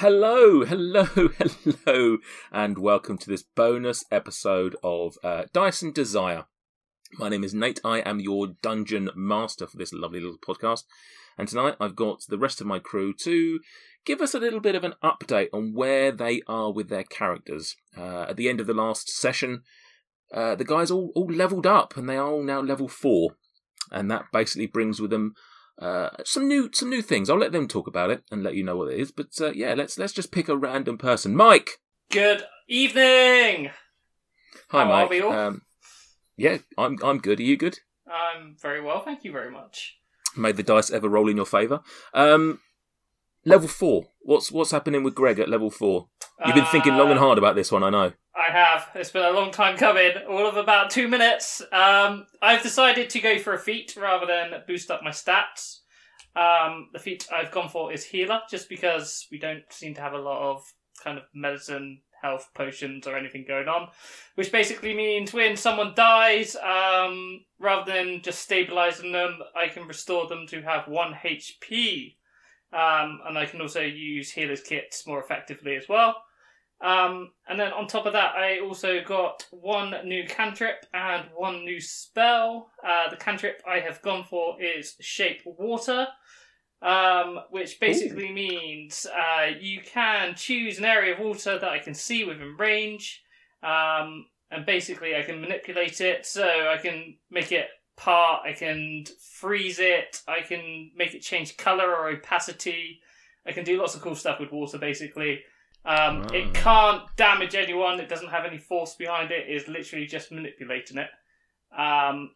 Hello, hello, hello, and welcome to this bonus episode of uh, Dice and Desire. My name is Nate. I am your dungeon master for this lovely little podcast. And tonight I've got the rest of my crew to give us a little bit of an update on where they are with their characters. Uh, at the end of the last session, uh, the guys all, all leveled up and they are all now level four. And that basically brings with them uh, some new some new things. I'll let them talk about it and let you know what it is. But uh, yeah, let's let's just pick a random person. Mike. Good evening. Hi, How Mike. are we all? Um, yeah, I'm I'm good. Are you good? I'm very well, thank you very much. Made the dice ever roll in your favour. Um, level four. What's what's happening with Greg at level four? You've been thinking long and Uh, hard about this one. I know. I have. It's been a long time coming. All of about two minutes. Um, I've decided to go for a feat rather than boost up my stats. Um, the feat I've gone for is healer, just because we don't seem to have a lot of kind of medicine, health potions, or anything going on. Which basically means when someone dies, um, rather than just stabilizing them, I can restore them to have one HP. Um, and I can also use healer's kits more effectively as well. Um, and then on top of that, I also got one new cantrip and one new spell. Uh, the cantrip I have gone for is Shape Water, um, which basically means uh, you can choose an area of water that I can see within range, um, and basically I can manipulate it so I can make it part, I can freeze it, I can make it change color or opacity. I can do lots of cool stuff with water, basically. Um, Ah. It can't damage anyone. It doesn't have any force behind it. It's literally just manipulating it. Um,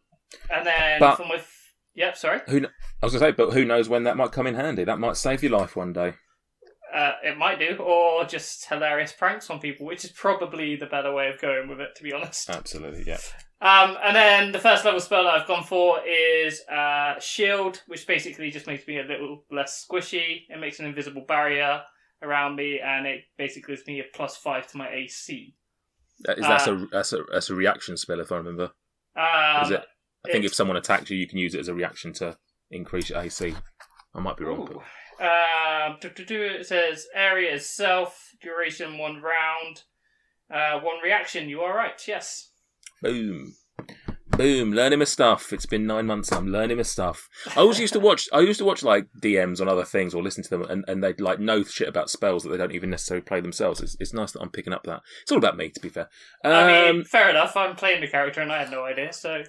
and then But- from with yep, sorry, Who kn- I was going to say, but who knows when that might come in handy? That might save your life one day. uh, it might do, or just hilarious pranks on people, which is probably the better way of going with it, to be honest. Absolutely, yeah. Um, and then the first level spell that I've gone for is uh, Shield, which basically just makes me a little less squishy. It makes an invisible barrier around me, and it basically gives me a plus five to my AC. That is that's Uh, a that's a that's a reaction spell if I remember. Um, Is it? I think if someone attacks you, you can use it as a reaction to increase your AC. I might be wrong. Ooh. Um, do, do, it says area itself, duration one round, uh, one reaction. You are right. Yes. Boom, boom, learning my stuff. It's been nine months. and I'm learning my stuff. I always used to watch. I used to watch like DMs on other things or listen to them, and, and they like know shit about spells that they don't even necessarily play themselves. It's, it's nice that I'm picking up that. It's all about me, to be fair. Um, I mean, fair enough. I'm playing the character, and I had no idea. So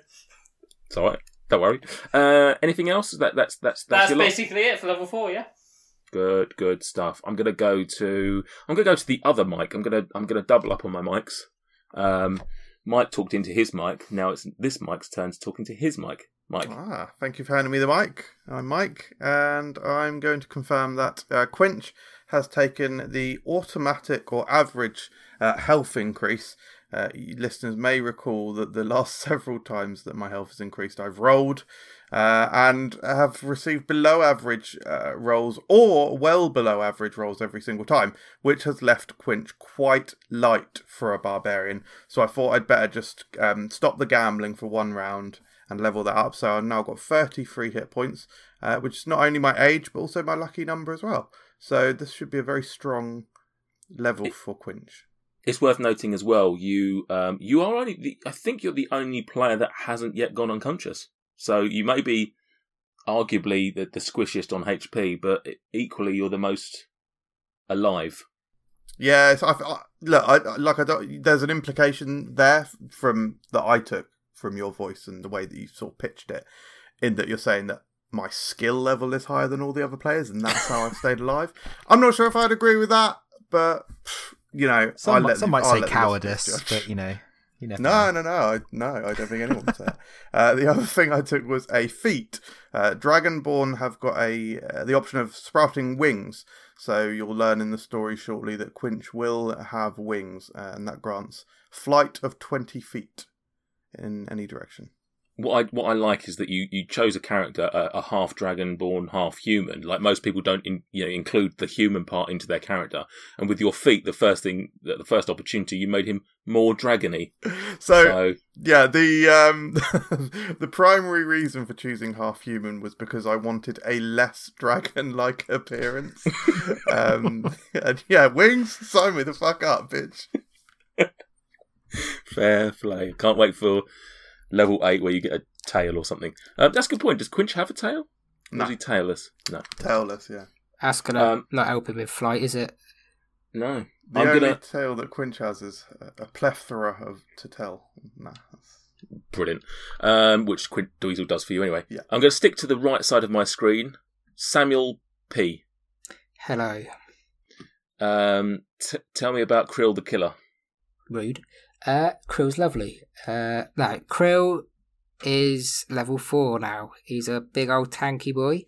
it's all right. Don't worry. Uh, anything else? That that's that's that's, that's your lot? basically it for level four. Yeah. Good, good stuff. I'm gonna go to I'm gonna go to the other mic. I'm gonna I'm gonna double up on my mics. Um, Mike talked into his mic. Now it's this mic's turn to talk into his mic. Mike. Ah, thank you for handing me the mic. I'm Mike, and I'm going to confirm that uh, Quinch has taken the automatic or average uh, health increase. Uh, listeners may recall that the last several times that my health has increased, I've rolled uh, and have received below average uh, rolls or well below average rolls every single time, which has left Quinch quite light for a barbarian. So I thought I'd better just um, stop the gambling for one round and level that up. So I've now got 33 hit points, uh, which is not only my age but also my lucky number as well. So this should be a very strong level for Quinch. It's worth noting as well. You um, you are only the, I think you're the only player that hasn't yet gone unconscious. So you may be arguably the, the squishiest on HP, but equally you're the most alive. Yeah, I, I, look, I, I- like I don't. There's an implication there from that I took from your voice and the way that you sort of pitched it, in that you're saying that my skill level is higher than all the other players, and that's how I've stayed alive. I'm not sure if I'd agree with that, but you know, Some, I'll might, let some the- might I'll say cowardice, but you know, you never No, know. no, no, I, no. I don't think anyone would say that. Uh, the other thing I took was a feat. Uh, Dragonborn have got a uh, the option of sprouting wings, so you'll learn in the story shortly that Quinch will have wings, uh, and that grants flight of twenty feet in any direction. What I what I like is that you, you chose a character a, a half dragon born, half human. Like most people don't in, you know include the human part into their character. And with your feat, the first thing, the first opportunity, you made him more dragony. So, So yeah, the um the primary reason for choosing half human was because I wanted a less dragon-like appearance. um, and yeah, wings, sign me the fuck up, bitch. fair play. Can't wait for level eight where you get a tail or something. Um, that's a good point. Does Quinch have a tail? Or No. is he tailless? No, Tailless, yeah. That's gonna Um, not help him with flight, is it? no. The I'm only gonna tail that Quinch has is a, a plethora of to tell. Nah, brilliant. Um, which Quint Dweezil does for you anyway. Yeah. I'm going to stick to the right side of my screen. Samuel P. Hello, Um, t- tell me about Krill the Killer. rude. Uh, Krill's lovely. Uh, no, Krill is level four now. He's a big old tanky boy,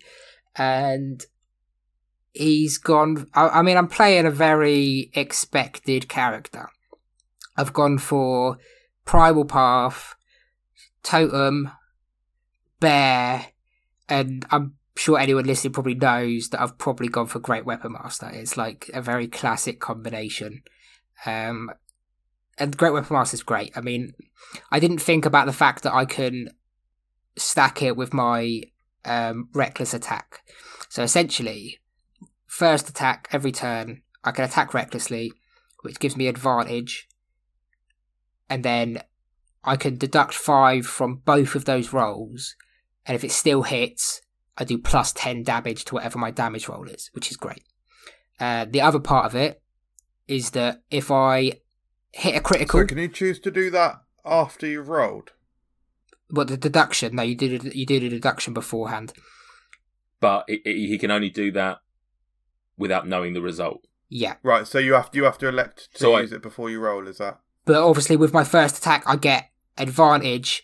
and he's gone. I, I mean, I'm playing a very expected character. I've gone for Primal Path, Totem, Bear, and I'm sure anyone listening probably knows that I've probably gone for Great Weapon Master. It's like a very classic combination. Um, and Great Weapon Master is great. I mean, I didn't think about the fact that I can stack it with my um, reckless attack. So essentially, first attack every turn, I can attack recklessly, which gives me advantage, and then I can deduct five from both of those rolls, and if it still hits, I do plus ten damage to whatever my damage roll is, which is great. Uh, the other part of it is that if I hit a critical, So can you choose to do that after you've rolled? but the deduction, no, you did a, you did a deduction beforehand. But it, it, he can only do that without knowing the result. Yeah, Right, so you have to. you have to elect to So I- use it before you roll. Is that? but obviously with my first attack, I get advantage,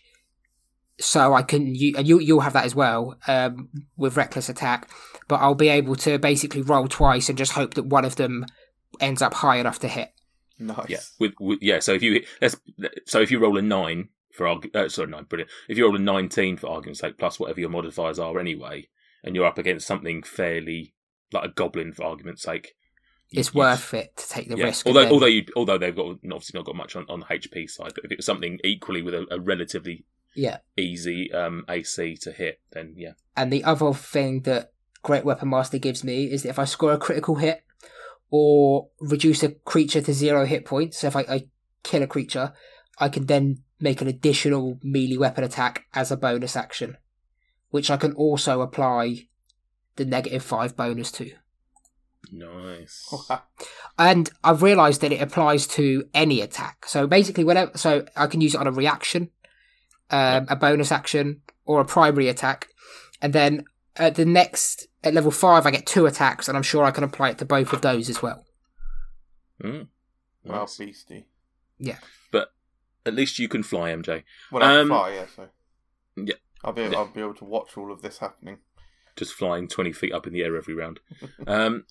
so I can you and you you'll have that as well um, with reckless attack. But I'll be able to basically roll twice and just hope that one of them ends up high enough to hit. Nice. Yeah, with, with yeah. So if you let's so if you roll a nine for argu- uh, sorry nine brilliant. If you roll a nineteen for argument's sake, plus whatever your modifiers are anyway, and you're up against something fairly like a goblin for argument's sake, It's you- worth it to take the yeah. risk. Although although you although they've got obviously not got much on, on the HP side, but if it was something equally with a, a relatively yeah, easy um, AC to hit, then yeah, And the other thing that Great Weapon Master gives me is that if I score a critical hit or reduce a creature to zero hit points, so if I, I kill a creature, I can then make an additional melee weapon attack as a bonus action, which I can also apply the negative five bonus to. nice. And I've realised that it applies to any attack. So basically, whenever so I can use it on a reaction, um, a bonus action, or a primary attack, and then at the next at level five, I get two attacks, and I'm sure I can apply it to both of those as well. Mm, Well, nice. beastie. Yeah. But at least you can fly, MJ. Well, I'm Um, far, yeah. So yeah. I'll be Yeah. I'll be able to watch all of this happening. just flying 20 feet up in the air every round. Um,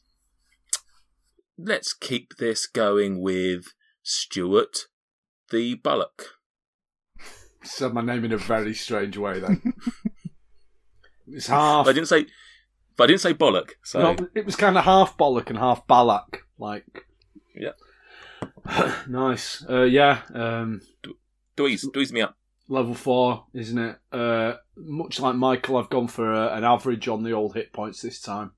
let's keep this going with Stuart the Bullock. Said my name in a very strange way then. it's half. I didn't say, but I didn't say Bollock. So No, it was kind of half bollock and half balak. Like, Yeah. nice. Uh, yeah. Um, Dweeze, Dweeze me up. level four, isn't it? Uh, much like Michael, I've gone for uh, an average on the old hit points this time.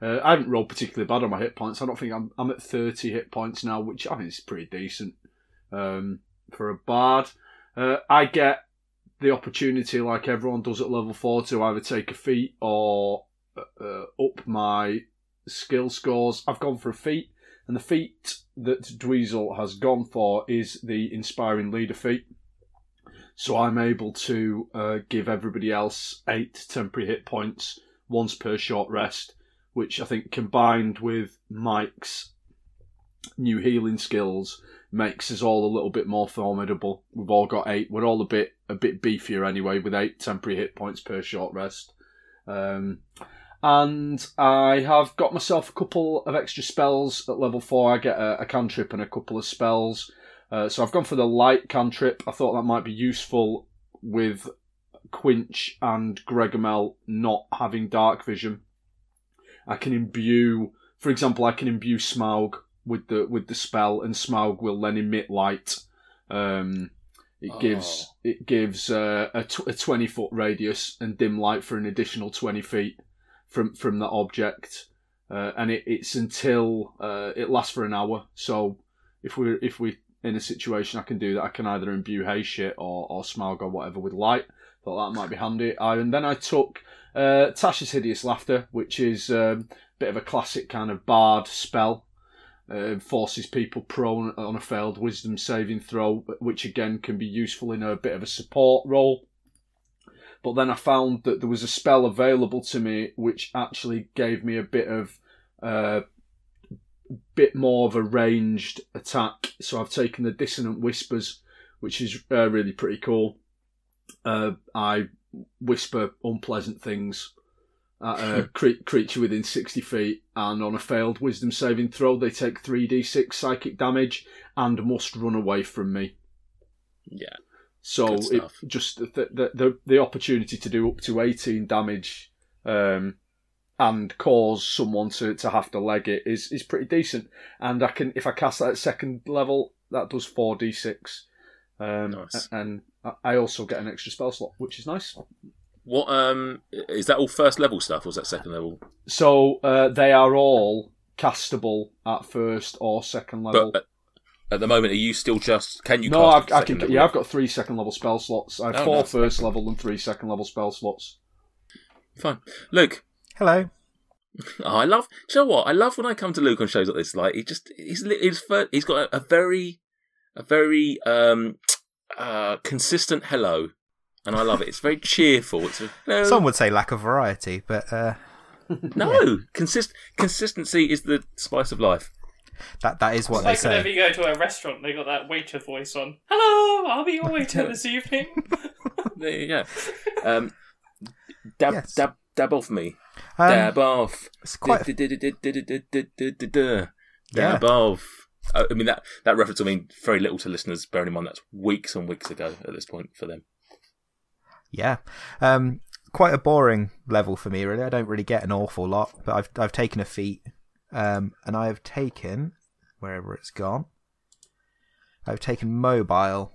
Uh, I haven't rolled particularly bad on my hit points. I don't think I'm I'm at 30 hit points now, which I think is pretty decent um, for a bard. Uh, I get the opportunity, like everyone does at level four, to either take a feat or uh, up my skill scores. I've gone for a feat, and the feat that Dweezil has gone for is the Inspiring Leader feat. So I'm able to uh, give everybody else eight temporary hit points once per short rest, which I think combined with Mike's new healing skills makes us all a little bit more formidable. We've all got eight. We're all a bit a bit beefier anyway, with eight temporary hit points per short rest. Um, and I have got myself a couple of extra spells at level four. I get a, a cantrip and a couple of spells. Uh, so I've gone for the light cantrip. I thought that might be useful with Quinch and Gregamel not having dark vision, I can imbue, for example, I can imbue Smaug with the with the spell, and Smaug will then emit light. Um, it Oh. gives it gives uh, a, tw- a twenty foot radius and dim light for an additional twenty feet from from that object, uh, and it, it's until uh, it lasts for an hour. So if we're if we in a situation, I can do that. I can either imbue hay shit or or Smaug or whatever with light. Thought that might be handy. I, and then I took uh, Tasha's hideous laughter, which is um, a bit of a classic kind of bard spell. Uh, forces people prone on a failed wisdom saving throw, which again can be useful in a bit of a support role. But then I found that there was a spell available to me which actually gave me a bit of uh, bit more of a ranged attack. So I've taken the dissonant whispers, which is uh, really pretty cool. Uh, I whisper unpleasant things at a cre- creature within 60 feet, and on a failed wisdom saving throw, they take 3d6 psychic damage and must run away from me. Yeah. So it just the, the the the opportunity to do up to 18 damage um, and cause someone to, to have to leg it is is pretty decent. And I can if I cast that at second level, that does 4d6. Um, Nice. And I- I also get an extra spell slot, which is nice. What um is that all first level stuff or is that second level? So uh, they are all castable at first or second level. But at, at the moment, are you still just can you? no, cast I've, I can. level? Yeah, I've got three second level spell slots. I have Oh, four nice. first level and three second level spell slots. Fine. Luke, Hello. oh, I love. Do you know what? I love when I come to Luke on shows like this. Like he just he's he's he's got a, a very a very um uh consistent hello, and I love it. It's very cheerful. It's a, hello. Some would say lack of variety, but uh, no consist consistency is the spice of life. That that is what It's they like whenever you go to a restaurant, they got that waiter voice on. Hello, I'll be your waiter this evening. There you go. Um, dab Yes. dab dab off me. Um, dab off. it's quite. Dab off. I I mean that that reference. I mean very little to listeners. Bearing in mind that's weeks and weeks ago at this point for them. Yeah, um, quite a boring level for me. Really, I don't really get an awful lot, but I've I've taken a feat, um, and I have taken wherever it's gone. I've taken mobile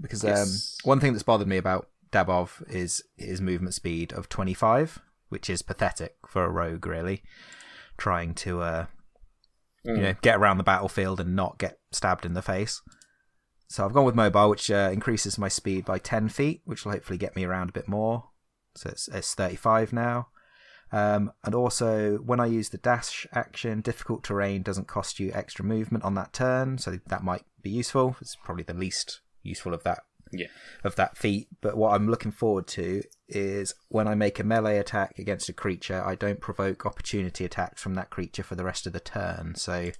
because um, one thing that's bothered me about Dabov is his movement speed of twenty five, which is pathetic for a rogue. Really, trying to uh, you know get around the battlefield and not get stabbed in the face. So I've gone with mobile, which uh, increases my speed by 10 feet, which will hopefully get me around a bit more. So it's, it's 35 now. Um, and also, when I use the dash action, difficult terrain doesn't cost you extra movement on that turn, so that might be useful. It's probably the least useful of that Yeah. of that feat. But what I'm looking forward to is when I make a melee attack against a creature, I don't provoke opportunity attacks from that creature for the rest of the turn. So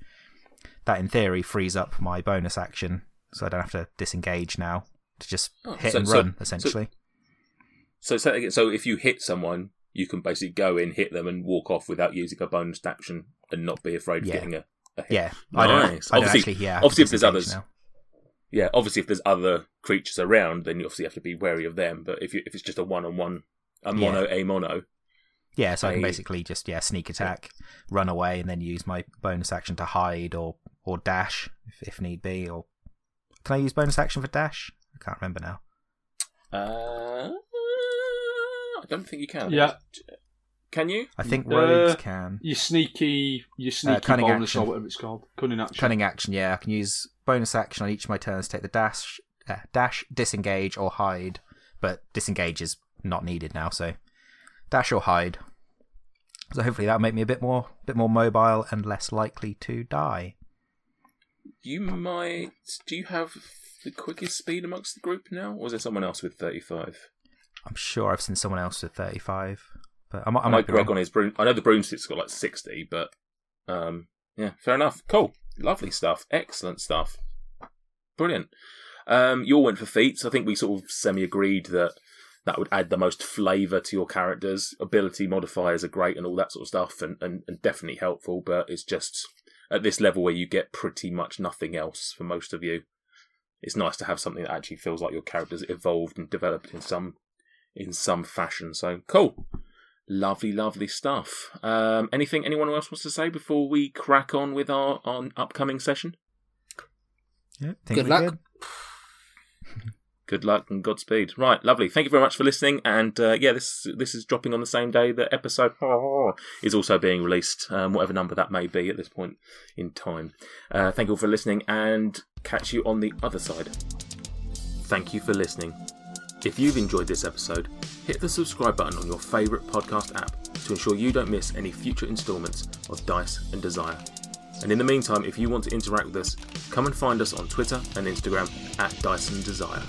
that, in theory, frees up my bonus action, so I don't have to disengage now to just Oh, hit so- and so- run so- essentially. So again. so if you hit someone, you can basically go in, hit them, and walk off without using a bonus action, and not be afraid of Yeah. getting a, a hit. yeah, I don't. Nice. I don't Obviously- actually. Yeah, I have to obviously if there's others- now. Yeah, obviously if there's other creatures around, then you obviously have to be wary of them. But if you, if it's just a one on one, a Yeah. mono a mono, Yeah, so I can basically just yeah sneak attack, run away, and then use my bonus action to hide or or dash if, if need be. Or can I use bonus action for dash? I can't remember now. uh, I don't think you can. Yeah. Can you? I think Uh, rogues can. Your sneaky, your sneaky Uh, cunning bonus action. or whatever it's called, cunning action. Cunning action, yeah. I can use bonus action on each of my turns to take the dash, uh, dash, disengage, or hide. But disengage is not needed now, so dash or hide. So hopefully that'll make me a bit more, bit more mobile and less likely to die. You might. Do you have the quickest speed amongst the group now, or is there someone else with thirty-five? I'm sure I've seen someone else with 35, but I might, I I might be Greg wrong. on his broom. I know the broomstick's got like sixty, but um, yeah, fair enough. Cool, lovely stuff, excellent stuff, brilliant. Um, you all went for feats. I think we sort of semi-agreed that that would add the most flavour to your characters. Ability modifiers are great and all that sort of stuff, and, and, and definitely helpful. But it's just at this level where you get pretty much nothing else for most of you. It's nice to have something that actually feels like your character's evolved and developed in some in some fashion. So cool. Lovely, lovely stuff. Um, anything anyone else wants to say before we crack on with our, our upcoming session? Yeah, Good we're luck. Good luck and Godspeed. Right, lovely. Thank you very much for listening. And uh, yeah, this this is dropping on the same day that episode is also being released, um, whatever number that may be at this point in time. Uh, thank you all for listening, and catch you on the other side. Thank you for listening. If you've enjoyed this episode, hit the subscribe button on your favourite podcast app to ensure you don't miss any future instalments of Dice and Desire. And in the meantime, if you want to interact with us, come and find us on Twitter and Instagram at Dice and Desire.